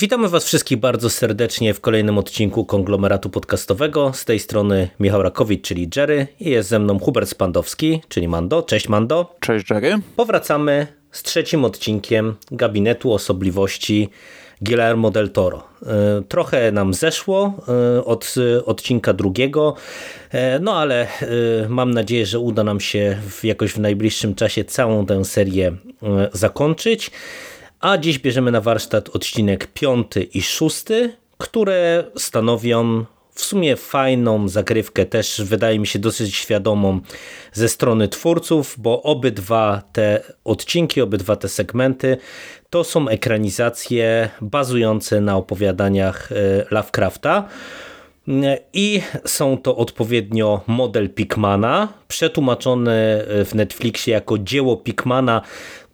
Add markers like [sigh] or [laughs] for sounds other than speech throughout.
Witamy Was wszystkich bardzo serdecznie w kolejnym odcinku konglomeratu podcastowego. Z tej strony Michał Rakowicz, czyli Jerry, i jest ze mną Hubert Spandowski, czyli Mando. Cześć Mando. Cześć Jerry. Powracamy z trzecim odcinkiem Gabinetu Osobliwości Guillermo del Toro. E, trochę nam zeszło e, od odcinka drugiego, e, no ale mam nadzieję, że uda nam się jakoś w najbliższym czasie całą tę serię zakończyć. A dziś bierzemy na warsztat odcinek piąty i szósty, które stanowią w sumie fajną zagrywkę, też wydaje mi się dosyć świadomą ze strony twórców, bo obydwa te odcinki, obydwa te segmenty to są ekranizacje bazujące na opowiadaniach e, Lovecrafta. I są to odpowiednio model Pikmana, przetłumaczony w Netflixie jako dzieło Pikmana,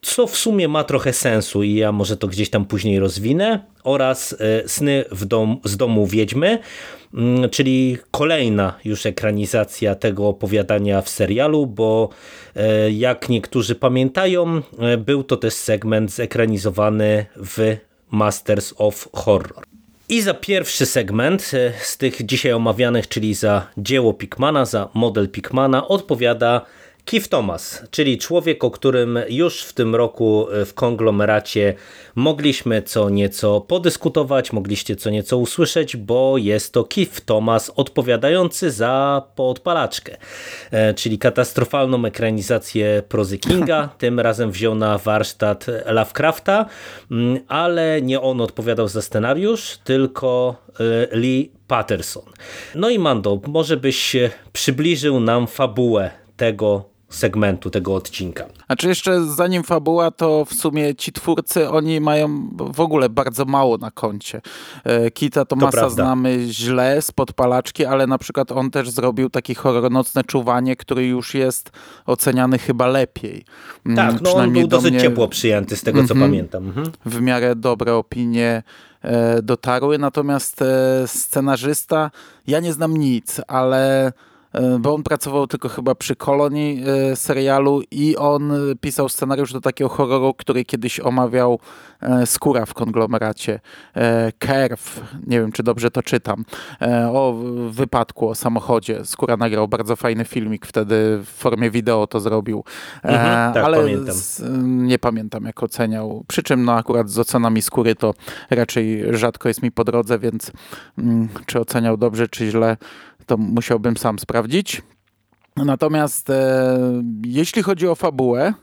co w sumie ma trochę sensu i ja może to gdzieś tam później rozwinę, oraz e, Sny w dom, z domu Wiedźmy, mm, czyli kolejna już ekranizacja tego opowiadania w serialu, bo e, jak niektórzy pamiętają, e, był to też segment zekranizowany w Masters of Horror. I za pierwszy segment z tych dzisiaj omawianych, czyli za dzieło Pikmana, za model Pikmana, odpowiada Keith Thomas, czyli człowiek, o którym już w tym roku e, w konglomeracie mogliśmy co nieco podyskutować, mogliście co nieco usłyszeć, bo jest to Keith Thomas odpowiadający za podpalaczkę, e, czyli katastrofalną ekranizację prozy Kinga. [laughs] Tym razem wziął na warsztat Lovecrafta, mm, ale nie on odpowiadał za scenariusz, tylko e, Lee Patterson. No i Mando, może byś przybliżył nam fabułę tego segmentu tego odcinka. A czy jeszcze zanim fabuła, to w sumie ci twórcy, oni mają w ogóle bardzo mało na koncie. E, Kita Tomasa to znamy źle z podpalaczki, ale na przykład on też zrobił taki horror Nocne Czuwanie, który już jest oceniany chyba lepiej. Mm, tak, no on był dosyć mnie... ciepło przyjęty z tego, co mm -hmm. pamiętam. Mhm. W miarę dobre opinie e, dotarły, natomiast e, scenarzysta, ja nie znam nic, ale bo on pracował tylko chyba przy kolonii e, serialu i on pisał scenariusz do takiego horroru, który kiedyś omawiał e, Skóra w konglomeracie. Kerw, nie wiem czy dobrze to czytam, o wypadku, o samochodzie. Skóra nagrał bardzo fajny filmik wtedy w formie wideo to zrobił. Mhm, tak, ale pamiętam. Z, nie pamiętam jak oceniał. Przy czym no akurat z ocenami skóry to raczej rzadko jest mi po drodze, więc mm, czy oceniał dobrze, czy źle, to musiałbym sam sprawdzić. Natomiast e, jeśli chodzi o fabułę,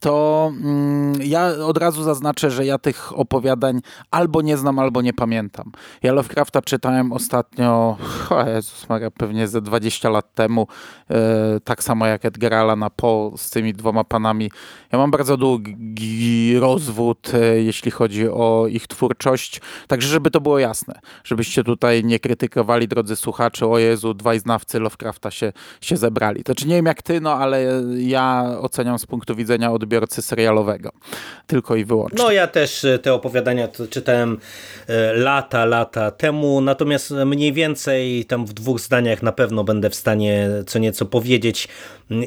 to mm, ja od razu zaznaczę, że ja tych opowiadań albo nie znam, albo nie pamiętam. Ja Lovecrafta czytałem ostatnio, o Jezus Maria, pewnie ze 20 lat temu, e, tak samo jak Edgar Allana Poe z tymi dwoma panami. Ja mam bardzo długi rozwód, e, jeśli chodzi o ich twórczość, także żeby to było jasne, żebyście tutaj nie krytykowali, drodzy słuchacze, o Jezu, dwaj znawcy Lovecrafta się, się zebrali. To czy nie wiem jak ty, no ale ja oceniam z punktu widzenia od odbiorcy serialowego. Tylko i wyłącznie. No ja też e, te opowiadania czytałem e, lata, lata temu, natomiast mniej więcej tam w dwóch zdaniach na pewno będę w stanie co nieco powiedzieć,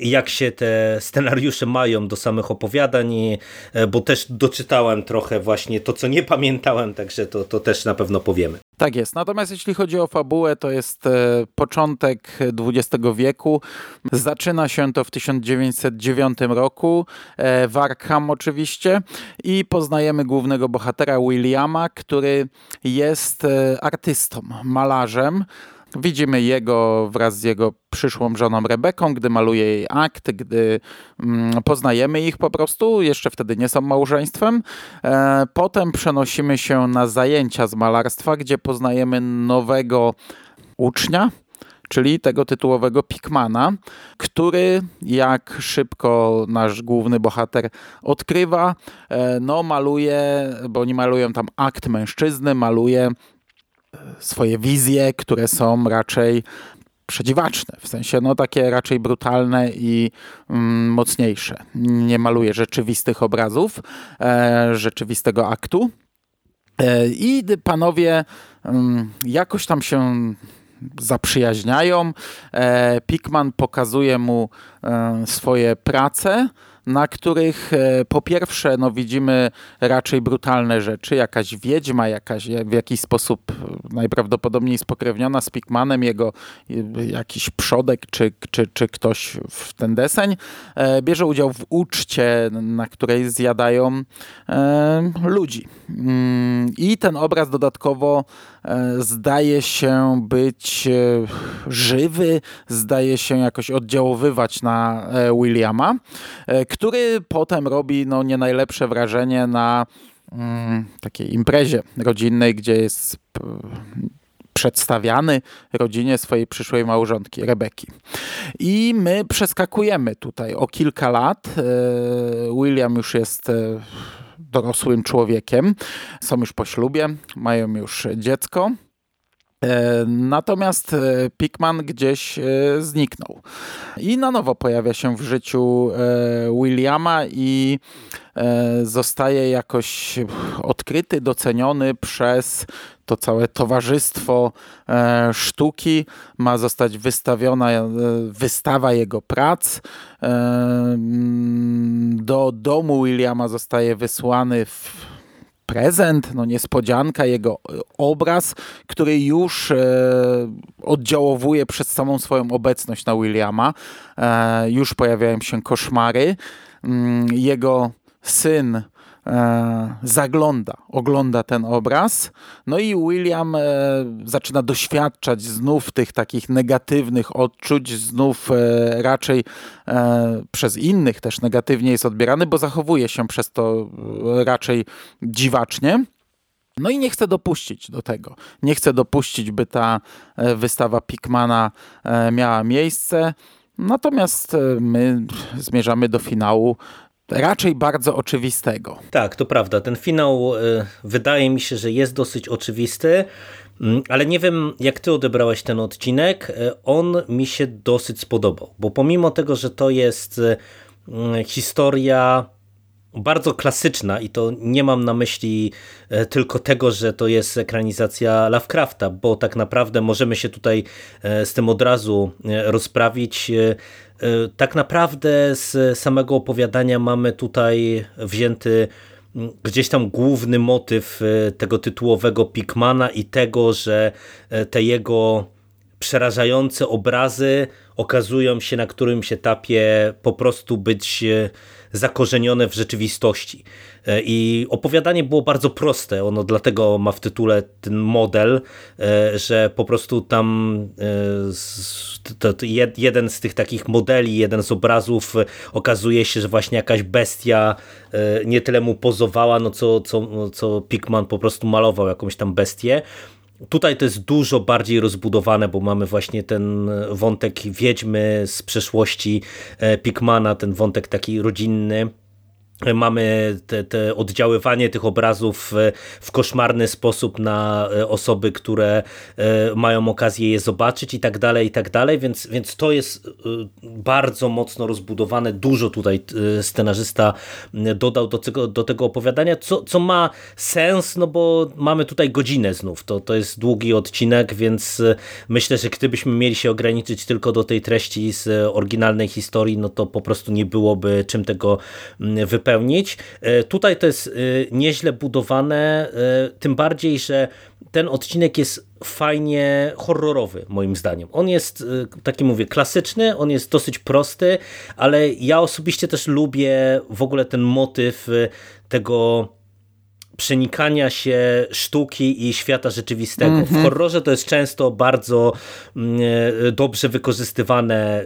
jak się te scenariusze mają do samych opowiadań, e, bo też doczytałem trochę właśnie to, co nie pamiętałem, także to, to też na pewno powiemy. Tak jest. Natomiast jeśli chodzi o fabułę, to jest e, początek XX wieku. Zaczyna się to w 1909 roku e, w Arkham oczywiście i poznajemy głównego bohatera Williama, który jest e, artystą, malarzem. Widzimy jego wraz z jego przyszłą żoną Rebeką, gdy maluje jej akt, gdy mm, poznajemy ich po prostu, jeszcze wtedy nie są małżeństwem. E, potem przenosimy się na zajęcia z malarstwa, gdzie poznajemy nowego ucznia, czyli tego tytułowego Pikmana, który jak szybko nasz główny bohater odkrywa, e, no maluje, bo oni malują tam akt mężczyzny, maluje swoje wizje, które są raczej przedziwaczne, w sensie no takie raczej brutalne i mm, mocniejsze. Nie maluje rzeczywistych obrazów, e, rzeczywistego aktu. E, I panowie mm, jakoś tam się zaprzyjaźniają. E, Pikman pokazuje mu e, swoje prace na których e, po pierwsze no, widzimy raczej brutalne rzeczy, jakaś wiedźma, jakaś, w jakiś sposób e, najprawdopodobniej spokrewniona z Pikmanem, jego e, jakiś przodek czy, czy, czy ktoś w ten deseń, bierze udział w uczcie, na której zjadają ludzi. Mm, I ten obraz dodatkowo zdaje się być żywy, zdaje się jakoś oddziaływać na Williama, który potem robi no, nie najlepsze wrażenie na mm, takiej imprezie rodzinnej, gdzie jest przedstawiany rodzinie swojej przyszłej małżonki, Rebeki. I my przeskakujemy tutaj o kilka lat. E, William już jest e, dorosłym człowiekiem, są już po ślubie, mają już dziecko. E, natomiast e, Pikman gdzieś e, zniknął i na nowo pojawia się w życiu Williama i zostaje jakoś odkryty, doceniony przez to całe towarzystwo sztuki. Ma zostać wystawiona wystawa jego prac. Do domu Williama zostaje wysłany w prezent, no niespodzianka, jego e, obraz, który już e, oddziałowuje przez samą swoją obecność na Williama. E, już pojawiają się koszmary. Mm, jego syn zagląda, ogląda ten obraz. No i William e, zaczyna doświadczać znów tych takich negatywnych odczuć, znów e, raczej przez innych też negatywnie jest odbierany, bo zachowuje się przez to raczej dziwacznie. No i nie chcę dopuścić do tego. Nie chcę dopuścić, by ta wystawa Pikmana miała miejsce. Natomiast my zmierzamy do finału raczej bardzo oczywistego. Tak, to prawda. Ten finał y, wydaje mi się, że jest dosyć oczywisty, mm, ale nie wiem, jak ty odebrałeś ten odcinek. Y, on mi się dosyć spodobał, bo pomimo tego, że to jest y, mm, historia bardzo klasyczna i to nie mam na myśli tylko tego, że to jest ekranizacja Lovecrafta, bo tak naprawdę możemy się tutaj z tym od razu rozprawić. E, tak naprawdę z samego opowiadania mamy tutaj wzięty mm, gdzieś tam główny motyw e, tego tytułowego Pikmana i tego, że e, te jego przerażające obrazy okazują się na którymś etapie po prostu być zakorzenione w rzeczywistości. E, I opowiadanie było bardzo proste, ono dlatego ma w tytule ten model, e, że po prostu tam e, jeden z tych takich modeli, jeden z obrazów okazuje się, że właśnie jakaś bestia nie tyle mu pozowała, no co, co, co Pikman po prostu malował jakąś tam bestię. Tutaj to jest dużo bardziej rozbudowane, bo mamy właśnie ten wątek wiedźmy z przeszłości Pikmana, ten wątek taki rodzinny mamy te, te, oddziaływanie tych obrazów w koszmarny sposób na e, osoby, które e, mają okazję je zobaczyć i tak dalej, i tak dalej, więc, więc to jest e, bardzo mocno rozbudowane, dużo tutaj scenarzysta dodał do tego, do tego opowiadania, co, co ma sens, no bo mamy tutaj godzinę znów, to, to jest długi odcinek, więc myślę, że gdybyśmy mieli się ograniczyć tylko do tej treści z oryginalnej historii, no to po prostu nie byłoby czym tego wypełnić wypełnić. E, tutaj to jest e, nieźle budowane, e, tym bardziej, że ten odcinek jest fajnie horrorowy, moim zdaniem. On jest, taki mówię, klasyczny, on jest dosyć prosty, ale ja osobiście też lubię w ogóle ten motyw tego przenikania się sztuki i świata rzeczywistego. Mm -hmm. W mhm. horrorze to jest często bardzo mm, e, dobrze wykorzystywane, e,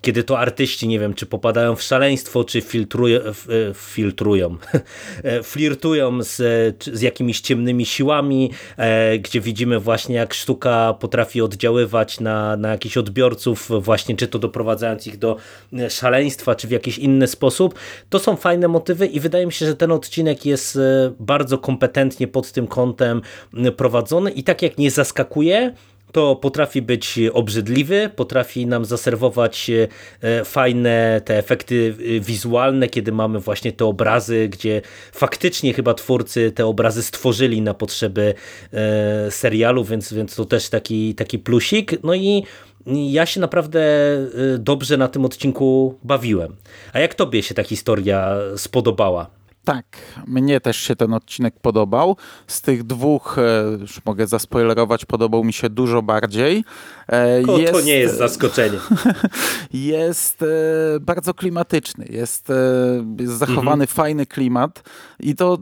kiedy to artyści, nie wiem, czy popadają w szaleństwo, czy filtrują, e, filtrują, [laughs] flirtują z, z jakimiś ciemnymi siłami, gdzie widzimy właśnie jak sztuka potrafi oddziaływać na, na jakichś odbiorców, właśnie czy to doprowadzając ich do szaleństwa, czy w jakiś inny sposób. To są fajne motywy i wydaje mi się, że ten odcinek jest bardzo bardzo kompetentnie pod tym kątem prowadzony i tak jak nie zaskakuje, to potrafi być obrzydliwy, potrafi nam zaserwować fajne te efekty wizualne, kiedy mamy właśnie te obrazy, gdzie faktycznie chyba twórcy te obrazy stworzyli na potrzeby serialu, więc, więc to też taki, taki plusik. No i ja się naprawdę dobrze na tym odcinku bawiłem. A jak tobie się ta historia spodobała? Tak, mnie też się ten odcinek podobał. Z tych dwóch, e, już mogę zaspoilerować, podobał mi się dużo bardziej. O, jest, to nie jest zaskoczenie. [laughs] Jest e, bardzo klimatyczny, jest, e, jest zachowany mhm. fajny klimat i to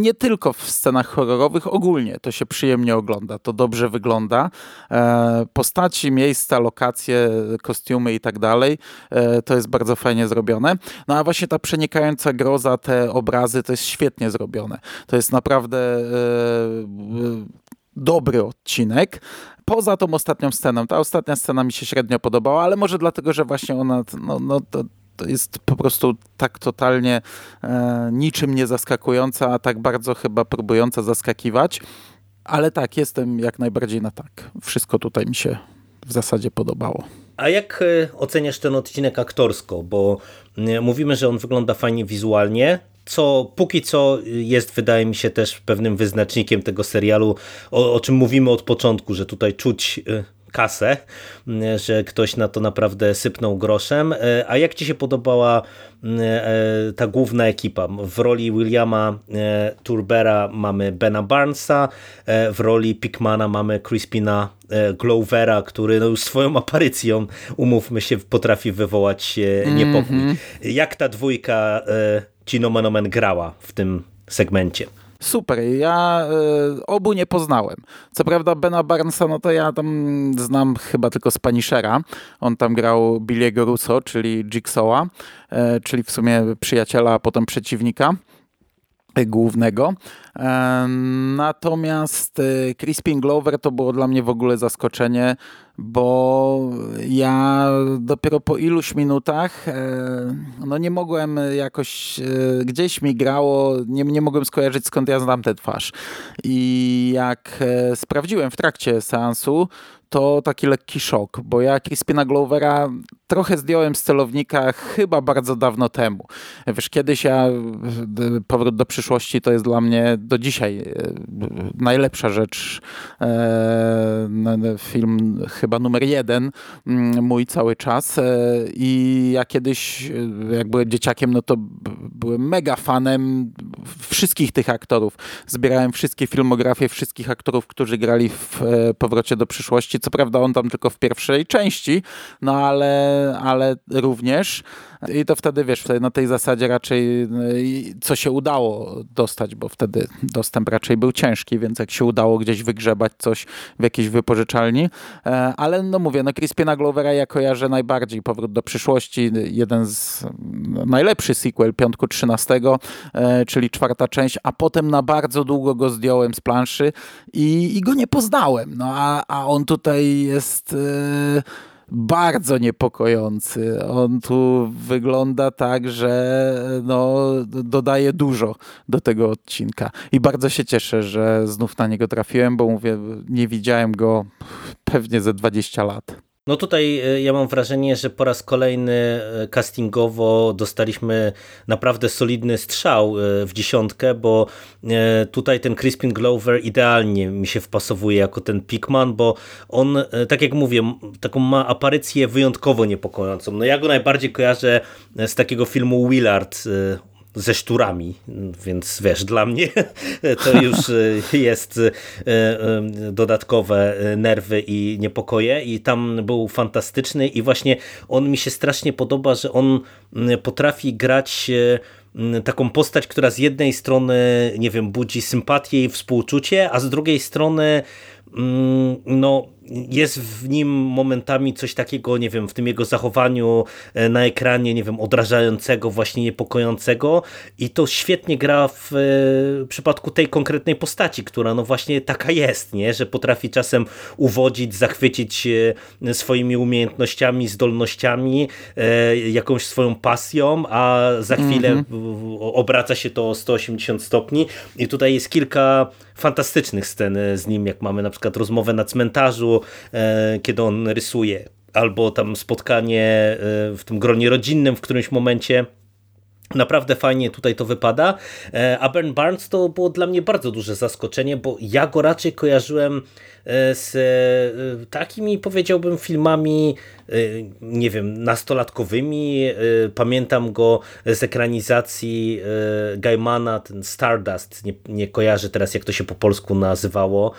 nie tylko w scenach horrorowych, ogólnie to się przyjemnie ogląda, to dobrze wygląda. Postaci, miejsca, lokacje, kostiumy i tak dalej, to jest bardzo fajnie zrobione. No a właśnie ta przenikająca groza, te obrazy, to jest świetnie zrobione. To jest naprawdę e, dobry odcinek. Poza tą ostatnią sceną. Ta ostatnia scena mi się średnio podobała, ale może dlatego, że właśnie ona no, no, to, to jest po prostu tak totalnie e, niczym nie zaskakująca, a tak bardzo chyba próbująca zaskakiwać. Ale tak, jestem jak najbardziej na tak. Wszystko tutaj mi się w zasadzie podobało. A jak e, oceniasz ten odcinek aktorsko? Bo e, mówimy, że on wygląda fajnie wizualnie, co póki co jest, wydaje mi się, też pewnym wyznacznikiem tego serialu, o, o czym mówimy od początku, że tutaj czuć y, kasę, y, że ktoś na to naprawdę sypnął groszem. Y, a jak Ci się podobała ta główna ekipa? W roli Williama Turbera mamy Bena Barnesa, w roli Pickmana mamy Crispina Glovera, który no już swoją [laughs] aparycją, umówmy się, potrafi wywołać niepokój. Mm -hmm. Jak ta dwójka Manomen grała w tym segmencie. Super, ja y, obu nie poznałem. Co prawda Bena Barnesa, no to ja tam znam chyba tylko z Punishera. On tam grał Billiego Russo, czyli Jigsawa, y, czyli w sumie przyjaciela, a potem przeciwnika głównego. Natomiast Crispin Glover to było dla mnie w ogóle zaskoczenie, bo ja dopiero po iluś minutach no nie mogłem jakoś, gdzieś mi grało, nie, nie mogłem skojarzyć skąd ja znam tę twarz. I jak sprawdziłem w trakcie seansu, to taki lekki szok, bo ja Crispina Glovera trochę zdjąłem z celownika chyba bardzo dawno temu. Wiesz, kiedyś ja, Powrót do przyszłości to jest dla mnie do dzisiaj e, najlepsza rzecz, e, film chyba numer jeden mm, mój cały czas e, i ja kiedyś jak byłem dzieciakiem, no to byłem mega fanem wszystkich tych aktorów. Zbierałem wszystkie filmografie wszystkich aktorów, którzy grali w Powrocie do przyszłości. Co prawda on tam tylko w pierwszej części, no ale ale również i to wtedy, wiesz, na tej zasadzie raczej co się udało dostać, bo wtedy dostęp raczej był ciężki, więc jak się udało gdzieś wygrzebać coś w jakiejś wypożyczalni, e, ale no mówię, no Crispina Glovera ja kojarzę najbardziej. Powrót do przyszłości, jeden z najlepszy sequel Piątku 13, e, czyli czwarta część, a potem na bardzo długo go zdjąłem z planszy i, i go nie poznałem, no a, a on tutaj jest... Yy bardzo niepokojący. On tu wygląda tak, że no, dodaje dużo do tego odcinka. I bardzo się cieszę, że znów na niego trafiłem, bo mówię, nie widziałem go pewnie ze 20 lat. No tutaj e, ja mam wrażenie, że po raz kolejny e, castingowo dostaliśmy naprawdę solidny strzał e, w dziesiątkę, bo tutaj ten Crispin Glover idealnie mi się wpasowuje jako ten Pikman, bo on, tak jak mówię, taką ma aparycję wyjątkowo niepokojącą. No ja go najbardziej kojarzę z takiego filmu Willard ze szturami, więc wiesz, dla mnie [laughs] to już e, jest e, e, dodatkowe nerwy i niepokoje i tam był fantastyczny i właśnie on mi się strasznie podoba, że on potrafi grać taką postać, która z jednej strony, nie wiem, budzi sympatię i współczucie, a z drugiej strony no jest w nim momentami coś takiego, nie wiem, w tym jego zachowaniu e, na ekranie, nie wiem, odrażającego, właśnie niepokojącego i to świetnie gra w e, przypadku tej konkretnej postaci, która no właśnie taka jest, nie, że potrafi czasem uwodzić, zachwycić e, swoimi umiejętnościami, zdolnościami, jakąś swoją pasją, a za chwilę mm -hmm. Obraca się to o 180 stopni. I tutaj jest kilka fantastycznych scen z nim, jak mamy na przykład rozmowę na cmentarzu, kiedy on rysuje, albo tam spotkanie w tym gronie rodzinnym w którymś momencie. Naprawdę fajnie tutaj to wypada, a Burn Barnes to było dla mnie bardzo duże zaskoczenie, bo ja go raczej kojarzyłem E, z e, takimi, powiedziałbym, filmami, e, nie wiem, nastolatkowymi. Pamiętam go z ekranizacji Gaimana, ten Stardust, nie, nie kojarzę teraz, jak to się po polsku nazywało.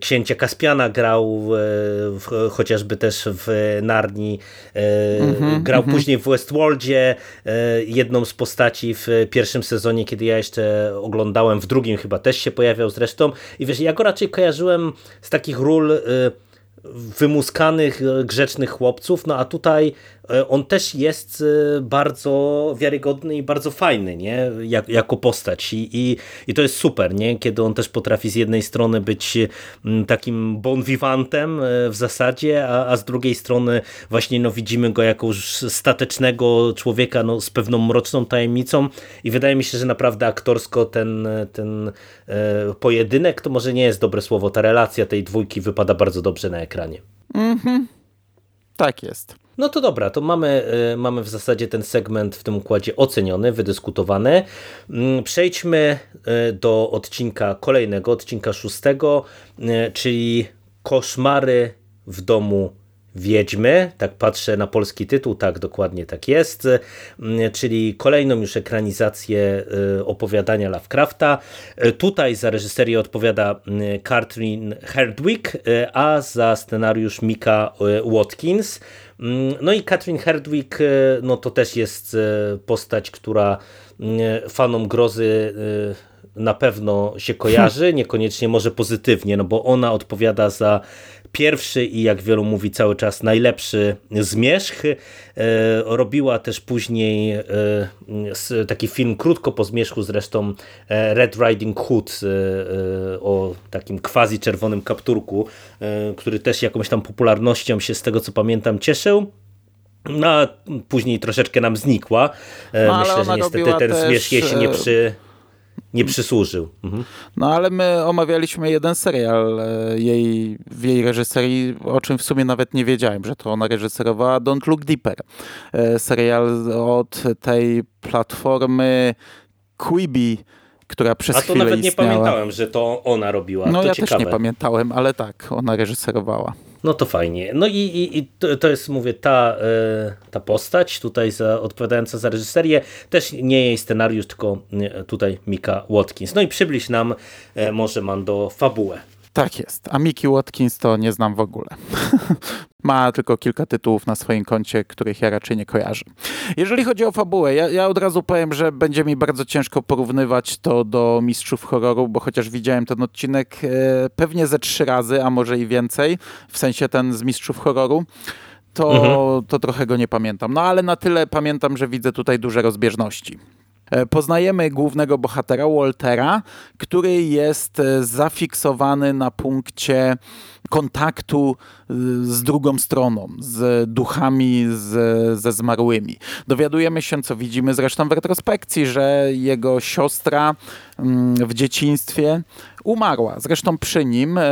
Księcia Kaspiana grał w, chociażby też w Narni, mm -hmm, grał mm -hmm. później w Westworldzie, jedną z postaci w pierwszym sezonie, kiedy ja jeszcze oglądałem, w drugim chyba też się pojawiał zresztą i wiesz, ja go raczej kojarzyłem z takich ról y, wymuskanych, y, grzecznych chłopców, no a tutaj E, on też jest e, bardzo wiarygodny i bardzo fajny, nie? Jak, jako postać I, i, i to jest super, nie? Kiedy on też potrafi z jednej strony być takim bon vivantem e, w zasadzie, a, a z drugiej strony właśnie no, widzimy go jako już statecznego człowieka no, z pewną mroczną tajemnicą i wydaje mi się, że naprawdę aktorsko ten, ten e, pojedynek, to może nie jest dobre słowo, ta relacja tej dwójki wypada bardzo dobrze na ekranie. Mhm. Tak jest. No to dobra, to mamy, y, mamy w zasadzie ten segment w tym układzie oceniony, wydyskutowany. Mm, przejdźmy y, do odcinka kolejnego, odcinka szóstego, y, czyli koszmary w domu Wiedźmy, tak patrzę na polski tytuł, tak dokładnie tak jest, czyli kolejną już ekranizację opowiadania Lovecrafta. Tutaj za reżyserię odpowiada Katrin Herdwick, a za scenariusz Mika Watkins. Mm, no i Katrin Herdwick e, no to też jest e, postać, która mm, fanom grozy e, na pewno się kojarzy, niekoniecznie może pozytywnie, no bo ona odpowiada za pierwszy i jak wielu mówi cały czas najlepszy zmierzch. E, robiła też później e, taki film krótko po zmierzchu zresztą e, Red Riding Hood o takim quasi czerwonym kapturku, który też jakąś tam popularnością się z tego co pamiętam cieszył. No a później troszeczkę nam znikła. No, Myślę, że niestety ten zmierzch jej się nie przy nie przysłużył. Mhm. No ale my omawialiśmy jeden serial e, jej, w jej reżyserii, o czym w sumie nawet nie wiedziałem, że to ona reżyserowała Don't Look Deeper. E, serial od tej platformy Quibi, która przez chwilę A to nawet istniała. nie pamiętałem, że to ona robiła. No to ja ciekawe. też nie pamiętałem, ale tak, ona reżyserowała. No to fajnie. No i, i, i to jest, mówię, ta, e, ta postać tutaj za, odpowiadająca za reżyserię, też nie jej scenariusz, tylko tutaj Mika Watkins. No i przybliż nam e, może Mando fabułę. Tak jest. A Mickey Watkins to nie znam w ogóle. [laughs] Ma tylko kilka tytułów na swoim koncie, których ja raczej nie kojarzę. Jeżeli chodzi o fabułę, ja, ja, od razu powiem, że będzie mi bardzo ciężko porównywać to do Mistrzów Horroru, bo chociaż widziałem ten odcinek e, pewnie ze trzy razy, a może i więcej, w sensie ten z Mistrzów Horroru, to, mhm. to trochę go nie pamiętam. No ale na tyle pamiętam, że widzę tutaj duże rozbieżności. E, poznajemy głównego bohatera, Waltera, który jest e, zafiksowany na punkcie kontaktu y, z drugą stroną, z duchami, z, ze zmarłymi. Dowiadujemy się, co widzimy zresztą w retrospekcji, że jego siostra mm, w dzieciństwie umarła. Zresztą przy nim e,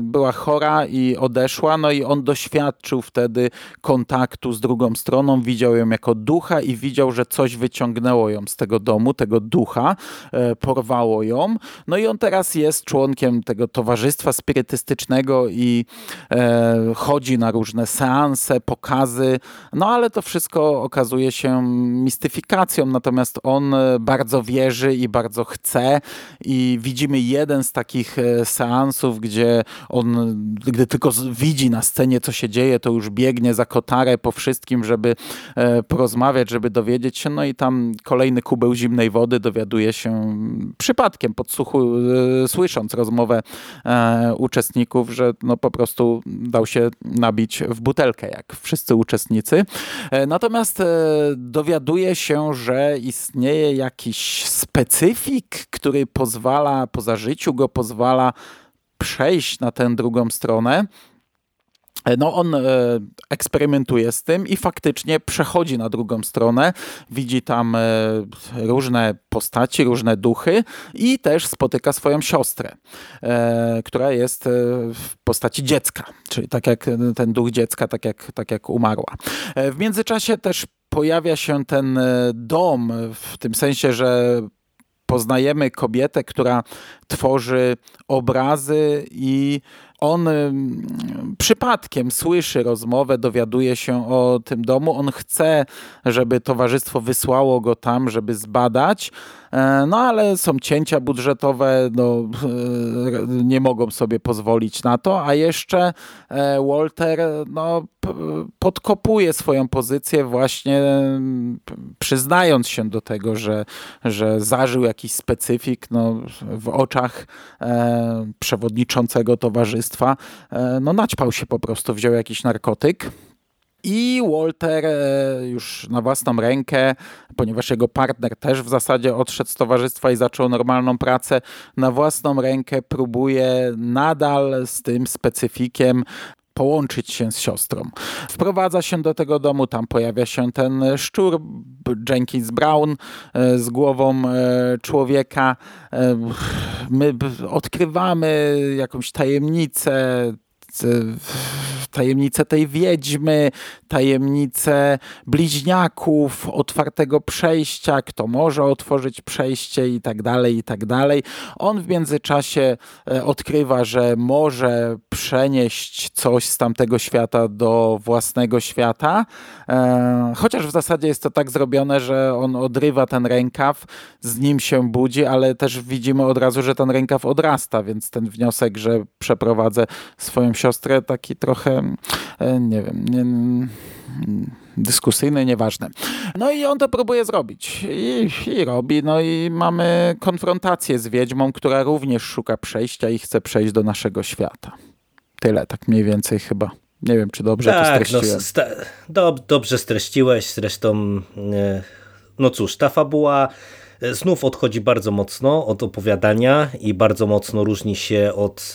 była chora i odeszła, no i on doświadczył wtedy kontaktu z drugą stroną, widział ją jako ducha i widział, że coś wyciągnęło ją z tego domu, tego ducha, e, porwało ją. No i on teraz jest członkiem tego towarzystwa spirytystycznego i e, chodzi na różne seanse, pokazy, no ale to wszystko okazuje się mistyfikacją, natomiast on bardzo wierzy i bardzo chce i widzimy jeden z takich e, seansów, gdzie on, gdy tylko widzi na scenie, co się dzieje, to już biegnie za kotarę po wszystkim, żeby e, porozmawiać, żeby dowiedzieć się, no i tam kolejny kubeł zimnej wody dowiaduje się przypadkiem, podsłuchu, e, słysząc rozmowę uczestników, że no po prostu dał się nabić w butelkę, jak wszyscy uczestnicy. Natomiast dowiaduje się, że istnieje jakiś specyfik, który pozwala po zażyciu go pozwala przejść na tę drugą stronę. no on e, eksperymentuje z tym i faktycznie przechodzi na drugą stronę, widzi tam e, różne postaci, różne duchy i też spotyka swoją siostrę, e, która jest w postaci dziecka, czyli tak jak ten duch dziecka, tak jak, tak jak umarła. W międzyczasie też pojawia się ten dom, w tym sensie, że poznajemy kobietę, która tworzy obrazy i on przypadkiem słyszy rozmowę, dowiaduje się o tym domu. On chce, żeby towarzystwo wysłało go tam, żeby zbadać, e, no ale są cięcia budżetowe, no, e, nie mogą sobie pozwolić na to, a jeszcze e, Walter no, podkopuje swoją pozycję właśnie przyznając się do tego, że, że zażył jakiś specyfik no, w oczach przewodniczącego towarzystwa towarzystwa, e, no naćpał się po prostu, wziął jakiś narkotyk. I Walter e, już na własną rękę, ponieważ jego partner też w zasadzie odszedł z towarzystwa i zaczął normalną pracę, na własną rękę próbuje nadal z tym specyfikiem połączyć się z siostrą. Wprowadza się do tego domu, tam pojawia się ten szczur Jenkins Brown e, z głową człowieka. My odkrywamy jakąś tajemnicę, tajemnice tej wiedźmy, tajemnice bliźniaków, otwartego przejścia, kto może otworzyć przejście i tak dalej, i tak dalej. On w międzyczasie e, odkrywa, że może przenieść coś z tamtego świata do własnego świata, e, chociaż w zasadzie jest to tak zrobione, że on odrywa ten rękaw, z nim się budzi, ale też widzimy od razu, że ten rękaw odrasta, więc ten wniosek, że przeprowadzę swoją siostrę, taki trochę, e, nie wiem, nie, dyskusyjny, nieważne. No i on to próbuje zrobić I, i robi, no i mamy konfrontację z wiedźmą, która również szuka przejścia i chce przejść do naszego świata. Tyle, tak mniej więcej chyba. Nie wiem, czy dobrze tak, to streściłem. No, do, dobrze streściłeś, zresztą e, no cóż, ta fabuła e, znów odchodzi bardzo mocno od opowiadania i bardzo mocno różni się od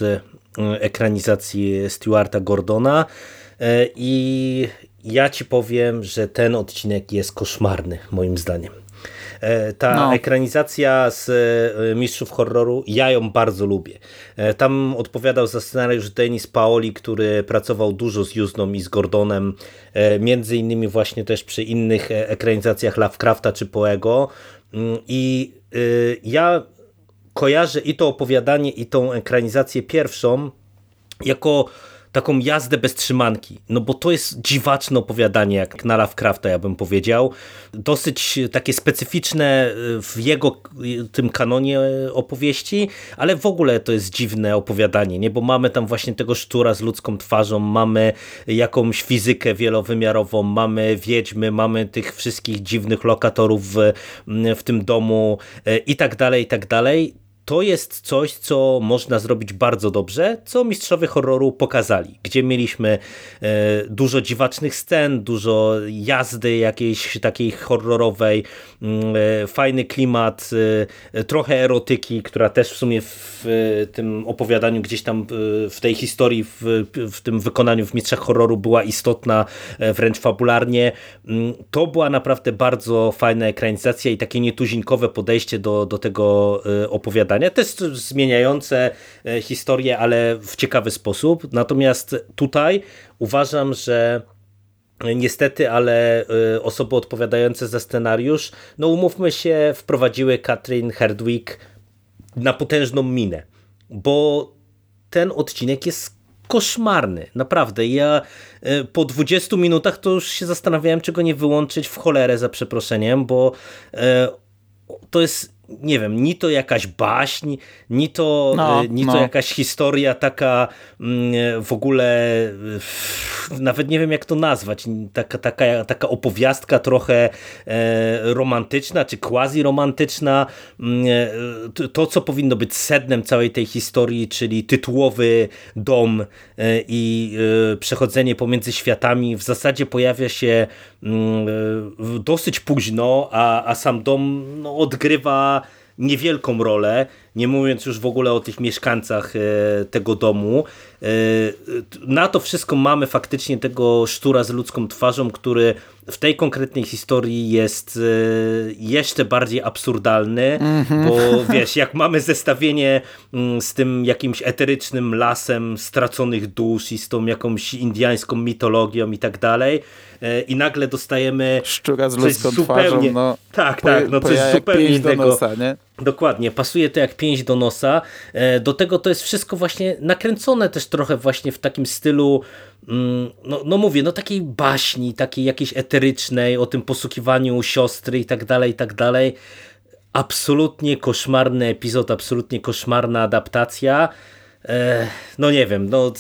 ekranizacji Stewarta Gordona i ja ci powiem, że ten odcinek jest koszmarny moim zdaniem. E, ta no. ekranizacja z e, Mistrzów Horroru, ja ją bardzo lubię. E, tam odpowiadał za scenariusz Denis Paoli, który pracował dużo z Juzną i z Gordonem, między innymi właśnie też przy innych ekranizacjach Lovecrafta czy Poego mm, i ja kojarzę i to opowiadanie i tą ekranizację pierwszą jako taką jazdę bez trzymanki, no bo to jest dziwaczne opowiadanie, jak na Lovecrafta, ja bym powiedział. Dosyć takie specyficzne y, w jego y, tym kanonie opowieści, ale w ogóle to jest dziwne opowiadanie, nie? bo mamy tam właśnie tego sztura z ludzką twarzą, mamy jakąś fizykę wielowymiarową, mamy wiedźmy, mamy tych wszystkich dziwnych lokatorów w, w tym domu i tak dalej, i tak dalej to jest coś, co można zrobić bardzo dobrze, co mistrzowie horroru pokazali, gdzie mieliśmy e, dużo dziwacznych scen, dużo jazdy jakiejś takiej horrorowej, mm, e, fajny klimat, e, trochę erotyki, która też w sumie w tym opowiadaniu gdzieś tam w tej historii, w, w tym wykonaniu w mistrzach horroru była istotna wręcz fabularnie. Mm, to była naprawdę bardzo fajna ekranizacja i takie nietuzinkowe podejście do, do tego opowiadania opowiadania, też zmieniające e, historię, ale w ciekawy sposób. Natomiast tutaj uważam, że niestety, ale e, osoby odpowiadające za scenariusz, no umówmy się, wprowadziły Katrin Herdwig na potężną minę, bo ten odcinek jest koszmarny, naprawdę. Ja e, po 20 minutach to już się zastanawiałem, czego nie wyłączyć w cholerę za przeproszeniem, bo to jest nie wiem, ni to jakaś baśń, ni to, no, e, ni no. to jakaś historia taka mm, w ogóle nawet nie wiem jak to nazwać, taka, taka, taka opowiastka trochę e, romantyczna, czy quasi-romantyczna. Mm, e, to, co powinno być sednem całej tej historii, czyli tytułowy dom i przechodzenie pomiędzy światami w zasadzie pojawia się mm, dosyć późno, a, a sam dom no, odgrywa niewielką rolę nie mówiąc już w ogóle o tych mieszkańcach tego domu. Na to wszystko mamy faktycznie tego sztura z ludzką twarzą, który w tej konkretnej historii jest jeszcze bardziej absurdalny, mm -hmm. bo wiesz, jak mamy zestawienie mm, z tym jakimś eterycznym lasem straconych dusz i z tą jakąś indiańską mitologią i tak dalej, E, i nagle dostajemy Szczura z ludzką zupełnie, twarzą, no, tak, tak, no coś zupełnie innego. Nosa, nie? Dokładnie, pasuje to jak pięść do nosa. E, do tego to jest wszystko właśnie nakręcone też trochę właśnie w takim stylu, mm, no, no mówię, no takiej baśni, takiej jakiejś eterycznej, o tym posługiwaniu siostry i tak dalej, i tak dalej. Absolutnie koszmarny epizod, absolutnie koszmarna adaptacja. No nie wiem, no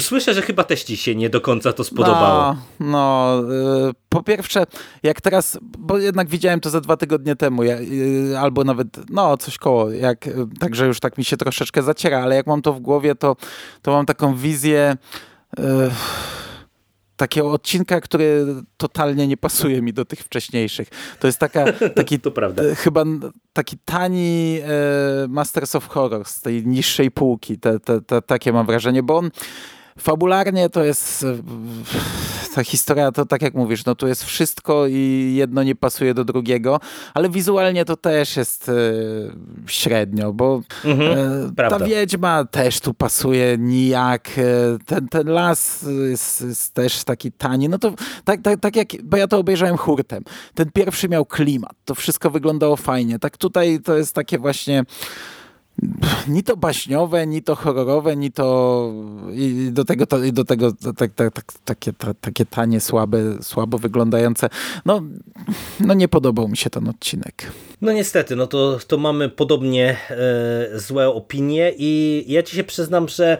słyszę, że chyba też ci się nie do końca to spodobało. No, no y, po pierwsze, jak teraz, bo jednak widziałem to za dwa tygodnie temu, y, albo nawet, no coś koło, jak, także już tak mi się troszeczkę zaciera, ale jak mam to w głowie, to, to mam taką wizję y, takiego odcinka, który totalnie nie pasuje mi do tych wcześniejszych. To jest taka, [laughs] taki prawda. chyba taki tani e, Masters of Horror z tej niższej półki. Te, te, te, takie mam wrażenie, bo on fabularnie to jest e, ta historia to tak jak mówisz, no tu jest wszystko i jedno nie pasuje do drugiego, ale wizualnie to też jest e, średnio, bo mhm, e, ta wiedźma też tu pasuje nijak, e, ten, ten las jest, jest, też taki tani, no to tak, tak, tak jak, bo ja to obejrzałem hurtem, ten pierwszy miał klimat, to wszystko wyglądało fajnie, tak tutaj to jest takie właśnie ni to baśniowe, ni to horrorowe, ni to i do tego, to, i do tego tak, tak, tak, takie, takie tanie, słabe, słabo wyglądające. No, no nie podobał mi się ten odcinek. No niestety, no to, to mamy podobnie e, złe opinie i ja ci się przyznam, że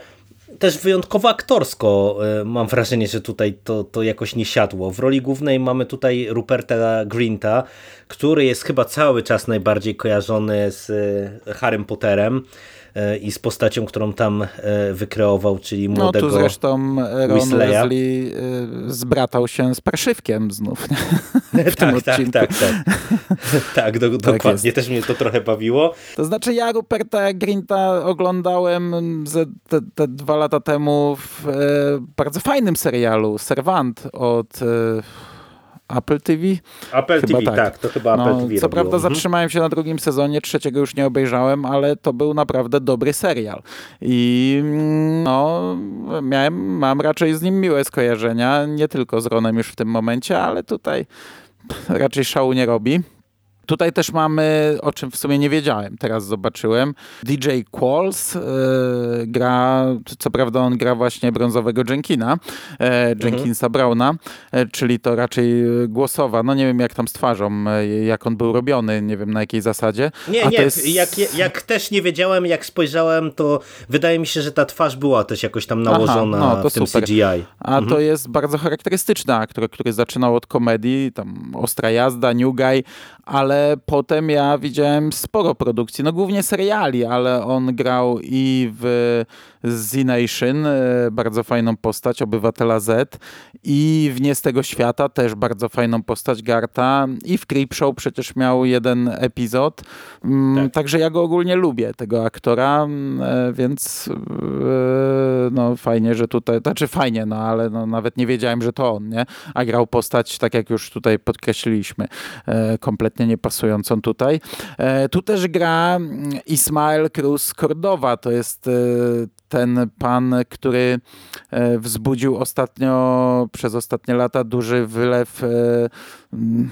też wyjątkowo aktorsko e, mam wrażenie, że tutaj to, to jakoś nie siadło. W roli głównej mamy tutaj Ruperta Grinta, który jest chyba cały czas najbardziej kojarzony z e, Harrym Potterem i z postacią, którą tam e, wykreował, czyli młodego No tu zresztą Ron Weasleya. Wesley e, zbratał się z parszywkiem znów [laughs] w tym tak, tak, odcinku. Tak, tak, tak. [laughs] tak, do, tak dokładnie. Jest. Też mnie to trochę bawiło. To znaczy ja Ruperta Grinta oglądałem te, te dwa lata temu w e, bardzo fajnym serialu Servant od... E, Apple TV? Apple chyba TV, tak. tak. to chyba no, Apple TV. Co prawda mhm. zatrzymałem się na drugim sezonie, trzeciego już nie obejrzałem, ale to był naprawdę dobry serial. I mm, no, miałem, mam raczej z nim miłe skojarzenia, nie tylko z Ronem już w tym momencie, ale tutaj raczej szału nie robi. Tutaj też mamy, o czym w sumie nie wiedziałem, teraz zobaczyłem, DJ Qualls e, gra, co prawda on gra właśnie brązowego Jenkina, e, Jenkinsa mhm. Browna, e, czyli to raczej głosowa, no nie wiem jak tam z twarzą, e, jak on był robiony, nie wiem na jakiej zasadzie. Nie, A nie, jest... jak, jak też nie wiedziałem, jak spojrzałem, to wydaje mi się, że ta twarz była też jakoś tam nałożona Aha, no, to w tym super. CGI. A mhm. to jest bardzo charakterystyczny aktor, który zaczynał od komedii, tam Ostra Jazda, New Guy, ale potem ja widziałem sporo produkcji, no głównie seriali, ale on grał i w Z-Nation, e, bardzo fajną postać, Obywatela Z i w Nie z tego świata też bardzo fajną postać Garta i w Creepshow przecież miał jeden epizod, mm, tak. także ja go ogólnie lubię, tego aktora, mm, e, więc e, no fajnie, że tutaj, znaczy fajnie, no ale no, nawet nie wiedziałem, że to on, nie? A grał postać, tak jak już tutaj podkreśliliśmy, kompletnie niepasującą tutaj. Tu też gra mm, Ismael Cruz Cordowa, to jest ten pan, który e, wzbudził ostatnio, przez ostatnie lata duży wylew e, mm,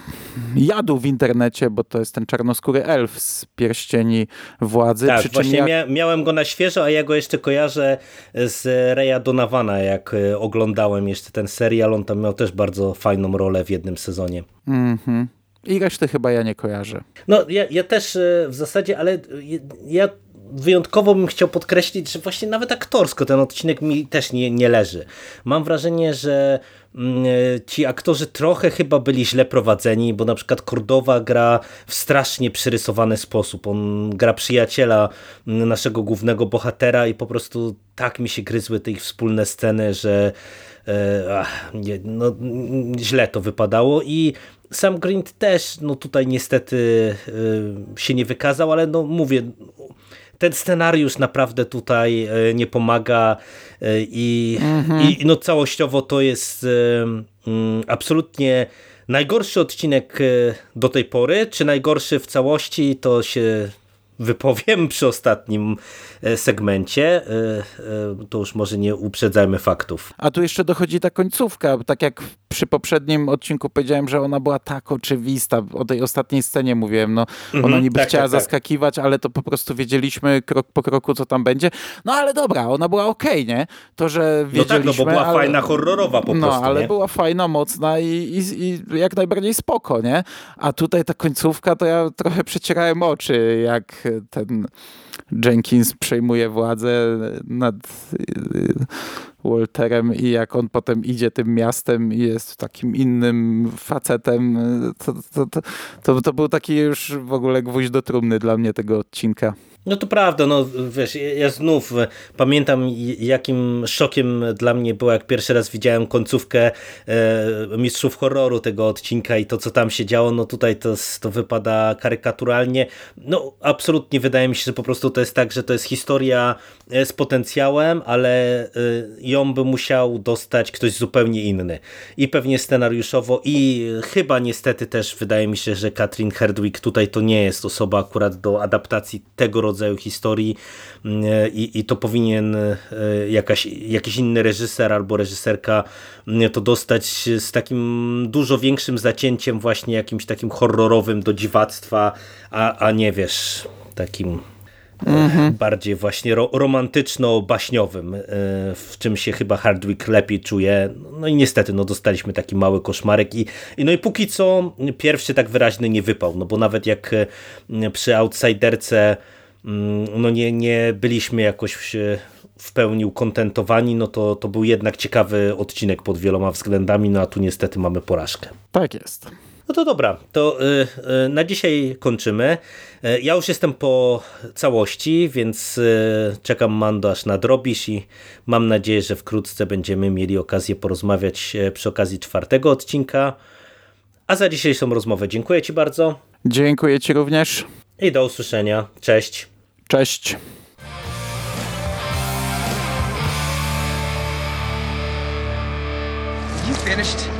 jadu w internecie, bo to jest ten czarnoskóry elf z pierścieni władzy. Tak, właśnie ja... miałem go na świeżo, a ja go jeszcze kojarzę z Reya Donawana, jak e, oglądałem jeszcze ten serial, on tam miał też bardzo fajną rolę w jednym sezonie. Mhm. I reszty chyba ja nie kojarzę. No ja, ja też w zasadzie, ale ja wyjątkowo bym chciał podkreślić, że właśnie nawet aktorsko ten odcinek mi też nie, nie leży. Mam wrażenie, że mm, ci aktorzy trochę chyba byli źle prowadzeni, bo na przykład Kordowa gra w strasznie przyrysowany sposób. On gra przyjaciela mm, naszego głównego bohatera i po prostu tak mi się gryzły te ich wspólne sceny, że e, ach, nie, no, źle to wypadało i Sam Grint też no tutaj niestety y, się nie wykazał, ale no mówię, ten scenariusz naprawdę tutaj y, nie pomaga y, i, i no całościowo to jest mm, absolutnie najgorszy odcinek do tej pory, czy najgorszy w całości, to się wypowiem przy ostatnim segmencie. E, e, To już może nie uprzedzajmy faktów. A tu jeszcze dochodzi ta końcówka. Tak jak przy poprzednim odcinku powiedziałem, że ona była tak oczywista. O tej ostatniej scenie mówiłem. No, ona niby tak, chciała tak, tak. zaskakiwać, ale to po prostu wiedzieliśmy krok po kroku, co tam będzie. No ale dobra, ona była okej, nie? To, że No wiedzieliśmy... tak, no bo była ale... fajna, horrorowa po no, prostu. ale nie? była fajna, mocna i, i, i jak najbardziej spoko, nie? A tutaj ta końcówka, to ja trochę przecierałem oczy, jak ten Jenkins przejmuje władzę nad y, Walterem i jak on potem idzie tym miastem i jest takim innym facetem, to, to, to, to, był taki już w ogóle gwóźdź do trumny dla mnie tego odcinka. No to prawda, no wiesz, ja znów pamiętam jakim szokiem dla mnie było, jak pierwszy raz widziałem końcówkę e, Mistrzów Horroru tego odcinka i to, co tam się działo, no tutaj to, to wypada karykaturalnie. No absolutnie wydaje mi się, że po prostu to jest tak, że to jest historia e, z potencjałem, ale e, ją by musiał dostać ktoś zupełnie inny. I pewnie scenariuszowo i chyba niestety też wydaje mi się, że Katrin Herdwig tutaj to nie jest osoba akurat do adaptacji tego rodzaju historii mm, i, i to powinien e, jakaś, jakiś inny reżyser albo reżyserka mm, to dostać z takim dużo większym zacięciem właśnie jakimś takim horrorowym do dziwactwa, a, a nie wiesz, takim e, bardziej właśnie ro, romantyczno-baśniowym, e, w czym się chyba Hardwick lepiej czuje. No i niestety, no dostaliśmy taki mały koszmarek i, i no i póki co pierwszy tak wyraźny nie wypał, no bo nawet jak e, przy Outsiderce mm, no nie, nie byliśmy jakoś e, w pełni ukontentowani, no to, to był jednak ciekawy odcinek pod wieloma względami, no a tu niestety mamy porażkę. Tak jest. No to dobra, to y, y, na dzisiaj kończymy. Y, Ja już jestem po całości, więc czekam Mando aż nadrobisz i mam nadzieję, że wkrótce będziemy mieli okazję porozmawiać e, przy okazji czwartego odcinka. A za dzisiejszą rozmowę dziękuję Ci bardzo Dziękuję Ci również. i do usłyszenia. Cześć. Cześć. You finished?